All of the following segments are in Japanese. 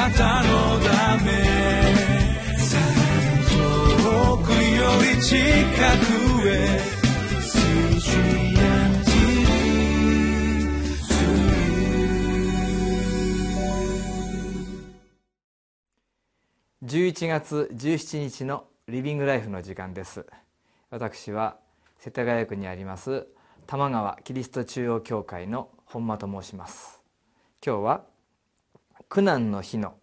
なたのため遠くより近くへ11月17日のリビングライフの時間です。私は世田谷区にあります玉川キリスト中央教会の本間と申します。今日は苦難の日の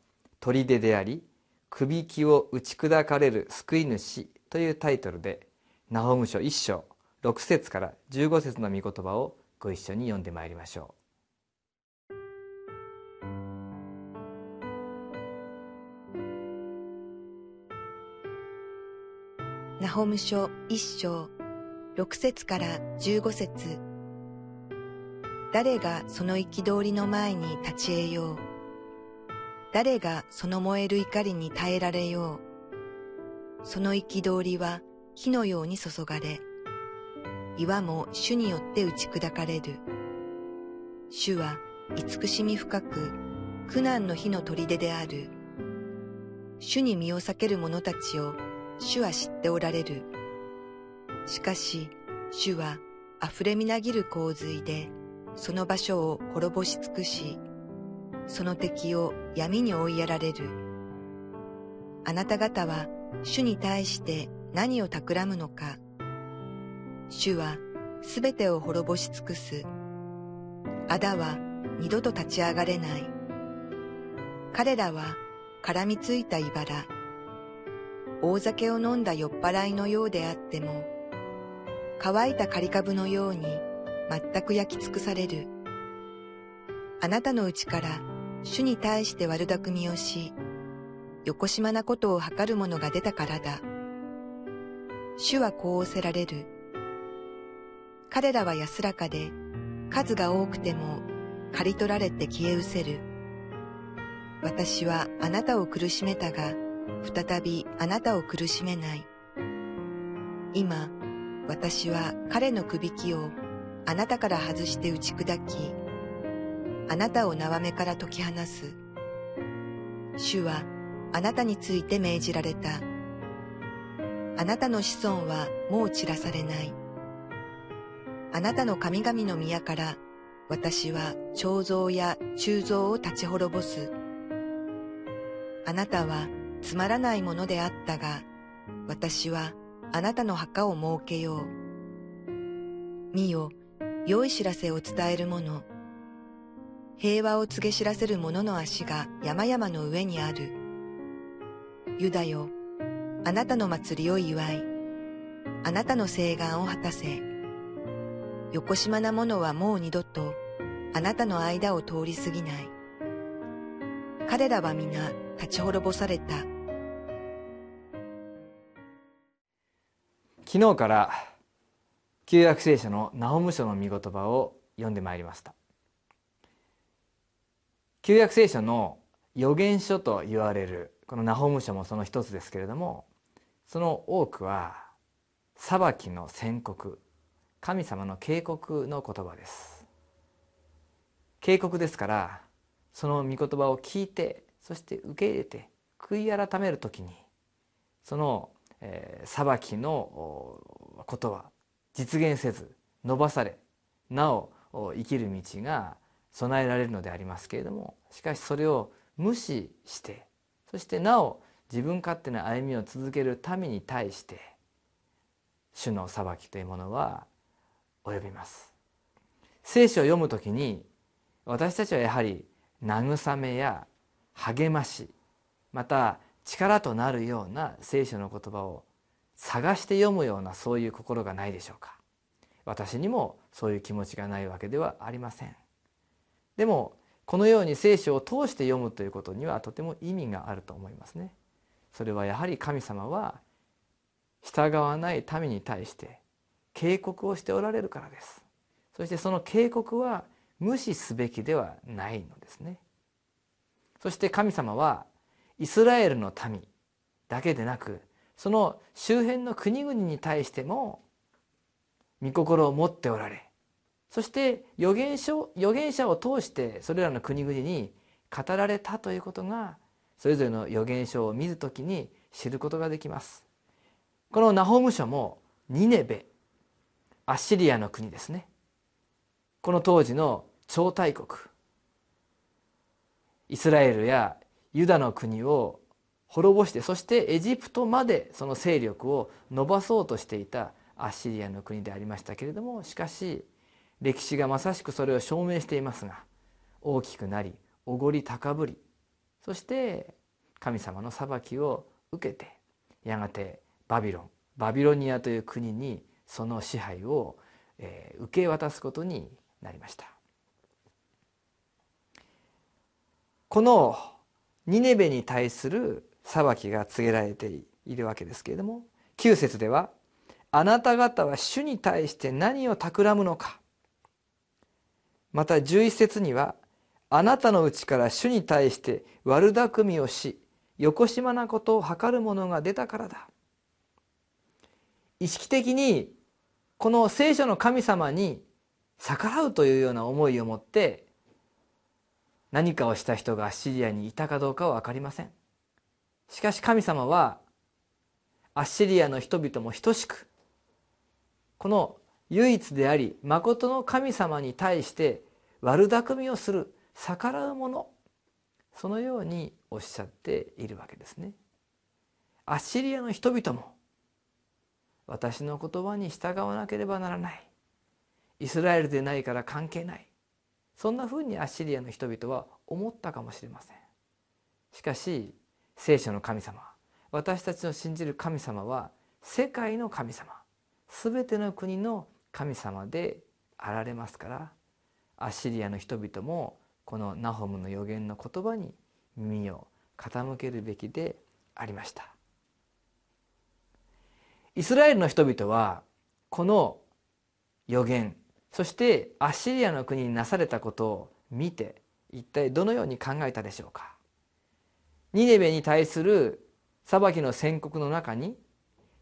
砦でありくびきを打ち砕かれる救い主というタイトルでナホム書1章6節から15節の御言葉をご一緒に読んでまいりましょう。ナホム書一章六節から十五節。誰がその憤りの前に立ち得よう。誰がその燃える怒りに耐えられよう。その憤りは火のように注がれ岩も主によって打ち砕かれる。主は慈しみ深く苦難の火の砦である。主に身を避ける者たちを主は知っておられる。しかし、主は溢れみなぎる洪水で、その場所を滅ぼし尽くし、その敵を闇に追いやられる。あなた方は主に対して何を企むのか。主はすべてを滅ぼし尽くす。あだは二度と立ち上がれない。彼らは絡みついた茨。大酒を飲んだ酔っ払いのようであっても、乾いた刈り株のように全く焼き尽くされる。あなたのうちから主に対して悪巧みをし、よこしまなことを図る者が出たからだ。主はこうおせられる。彼らは安らかで、数が多くても刈り取られて消え失せる。私はあなたを苦しめたが、再びあなたを苦しめない。今、私は彼のくびきをあなたから外して打ち砕き、あなたを縄目から解き放す。主はあなたについて命じられた。あなたの子孫はもう散らされない。あなたの神々の宮から私は彫像や鋳造を立ち滅ぼす。あなたはつまらないものであったが、私はあなたの墓を設けよう。見よ、良い知らせを伝える者、平和を告げ知らせる者の足が山々の上にある。ユダよ、あなたの祭りを祝い、あなたの誓願を果たせ。よこしまな者はもう二度とあなたの間を通り過ぎない。彼らは皆立ち滅ぼされた。昨日から旧約聖書のナホム書の御言葉を読んでまいりました旧約聖書の預言書と言われるこのナホム書もその一つですけれどもその多くは裁きの宣告神様の警告の言葉です。警告ですからその御言葉を聞いてそして受け入れて悔い改める時にそのえー、裁きのことは実現せず伸ばされなお生きる道が備えられるのでありますけれどもしかしそれを無視してそしてなお自分勝手な歩みを続ける民に対して主の裁きというものは及びます。聖書を読むときに私たちはやはり慰めや励ましまた力となるような聖書の言葉を探して読むようなそういう心がないでしょうか。私にもそういう気持ちがないわけではありません。でもこのように聖書を通して読むということにはとても意味があると思いますね。それはやはり神様は従わない民に対して警告をしておられるからです。そしてその警告は無視すべきではないのですね。そして神様はイスラエルの民だけでなくその周辺の国々に対しても御心を持っておられそして預言書預言者を通してそれらの国々に語られたということがそれぞれの預言書を見るときに知ることができます。このナホム書もニネベアッシリアの国ですね。この当時の超大国イスラエルやユダの国を滅ぼしてそしてエジプトまでその勢力を伸ばそうとしていたアッシリアの国でありましたけれどもしかし歴史がまさしくそれを証明していますが大きくなりおごり高ぶりそして神様の裁きを受けてやがてバビロンバビロニアという国にその支配を、えー、受け渡すことになりました。このニネベに対する裁きが告げられているわけですけれども9節では「あなた方は主に対して何を企むのか」また11節には「あなたのうちから主に対して悪巧みをしよこしまなことを図る者が出たからだ」意識的にこの聖書の神様に逆らうというような思いを持って何かをした人がアッシリアにいたかどうかは分かりません。しかし神様はアッシリアの人々も等しくこの唯一であり誠の神様に対して悪巧みをする逆らう者そのようにおっしゃっているわけですね。アッシリアの人々も私の言葉に従わなければならない。イスラエルでないから関係ない。そんなふうにアッシリアの人々は思ったかもしれません。しかし聖書の神様私たちの信じる神様は世界の神様全ての国の神様であられますからアッシリアの人々もこのナホムの予言の言葉に耳を傾けるべきでありました。イスラエルの人々はこの予言そしてアッシリアの国になされたことを見て一体どのように考えたでしょうか。ニネベに対する裁きの宣告の中に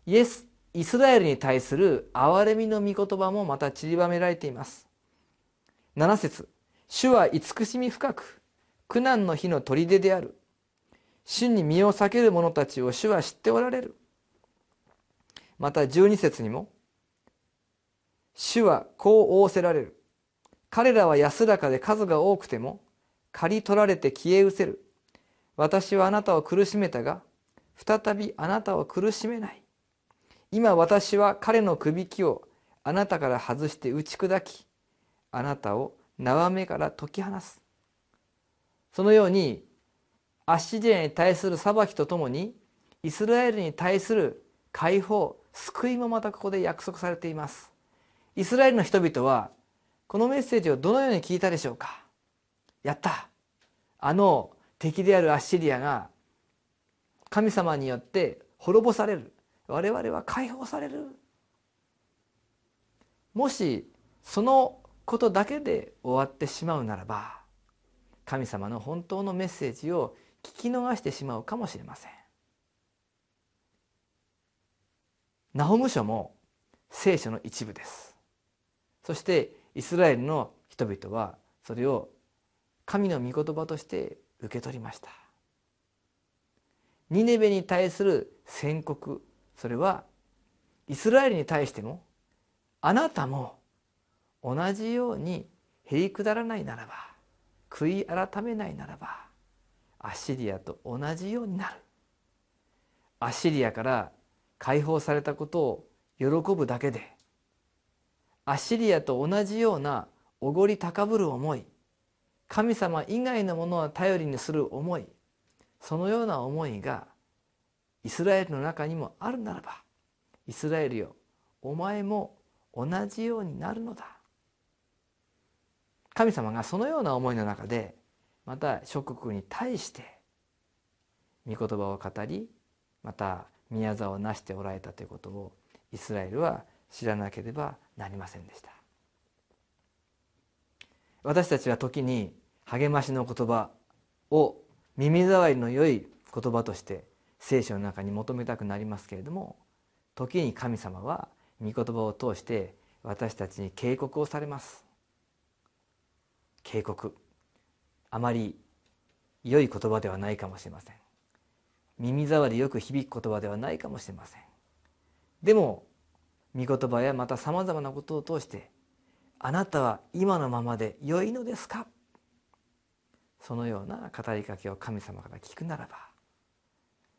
イエスイスラエルに対する憐れみの御言葉もまた散りばめられています。7節主は慈しみ深く苦難の日の砦である。主に身を避ける者たちを主は知っておられる。また12節にも主はこう仰せられる。彼らは安らかで数が多くても刈り取られて消え失せる。私はあなたを苦しめたが再びあなたを苦しめない。今私は彼のくびきをあなたから外して打ち砕きあなたを縄目から解き放す。そのようにアッシリアに対する裁きとともにイスラエルに対する解放救いもまたここで約束されています。イスラエルの人々はこのメッセージをどのように聞いたでしょうか。やった。あの敵であるアッシリアが神様によって滅ぼされる。我々は解放されるもしそのことだけで終わってしまうならば神様の本当のメッセージを聞き逃してしまうかもしれません。ナホム書も聖書の一部です。そしてイスラエルの人々はそれを神の御言葉として受け取りました。ニネベに対する宣告それはイスラエルに対してもあなたも同じようにへりくだらないならば悔い改めないならばアッシリアと同じようになる。アッシリアから解放されたことを喜ぶだけでアッシリアと同じようなおごり高ぶる思い神様以外のものを頼りにする思いそのような思いがイスラエルの中にもあるならばイスラエルよお前も同じようになるのだ。神様がそのような思いの中でまた諸国に対して御言葉を語りまた宮沢を成しておられたということをイスラエルは知らなければなりませんでした。私たちは時に励ましの言葉を耳障りの良い言葉として聖書の中に求めたくなりますけれども時に神様は御言葉を通して私たちに警告をされます。警告。あまり良い言葉ではないかもしれません。耳障りよく響く言葉ではないかもしれません。でも御言葉やまたさまざまなことを通してあなたは今のままで良いのですか？そのような語りかけを神様から聞くならば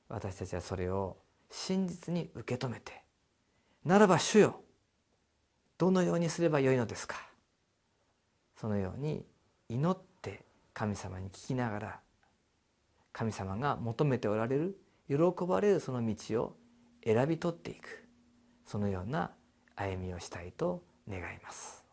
私たちはそれを真実に受け止めてならば主よどのようにすればよいのですか？そのように祈って神様に聞きながら神様が求めておられる喜ばれるその道を選び取っていくそのような歩みをしたいと願います。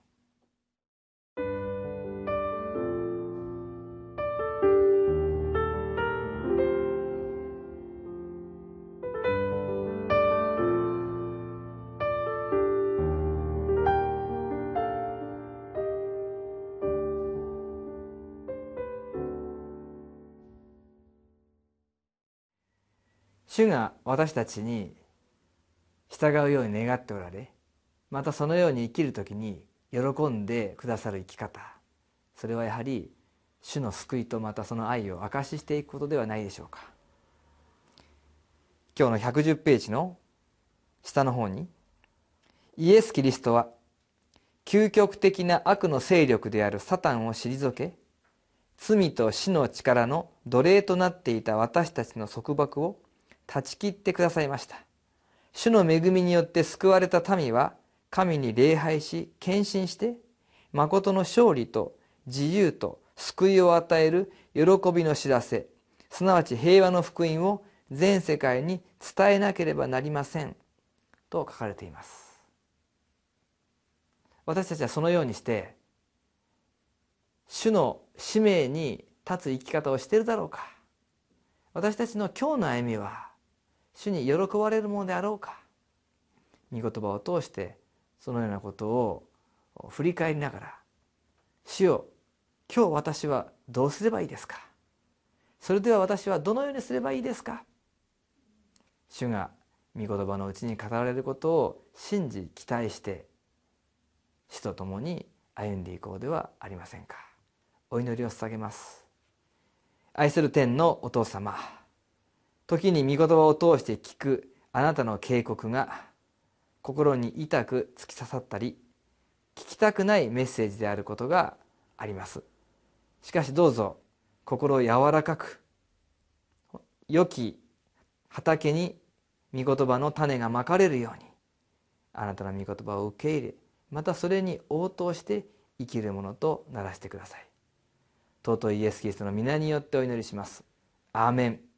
主が私たちに従うように願っておられまたそのように生きる時に喜んでくださる生き方。それはやはり主の救いとまたその愛を証ししていくことではないでしょうか。今日の110ページの下の方にイエス・キリストは究極的な悪の勢力であるサタンを退け罪と死の力の奴隷となっていた私たちの束縛を断ち切ってくださいました。主の恵みによって救われた民は神に礼拝し献身して誠の勝利と自由と救いを与える喜びの知らせ。すなわち平和の福音を全世界に伝えなければなりません。と書かれています。私たちはそのようにして主の使命に立つ生き方をしているだろうか。私たちの今日の歩みは主に喜ばれるものであろうか。御言葉を通してそのようなことを振り返りながら「主よ今日私はどうすればいいですか?」それでは私はどのようにすればいいですか？主が御言葉のうちに語られることを信じ期待して主と共に歩んでいこうではありませんか。お祈りを捧げます。愛する天のお父様時に御言葉を通して聞くあなたの警告が心に痛く突き刺さったり聞きたくないメッセージであることがあります。しかしどうぞ心を柔らかく良き畑に御言葉の種がまかれるようにあなたの御言葉を受け入れまたそれに応答して生きるものとならせてください。尊いイエス・キリストの皆によってお祈りします。アーメン。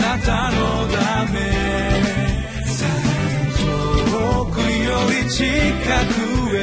なたのため。遠くより近くへ。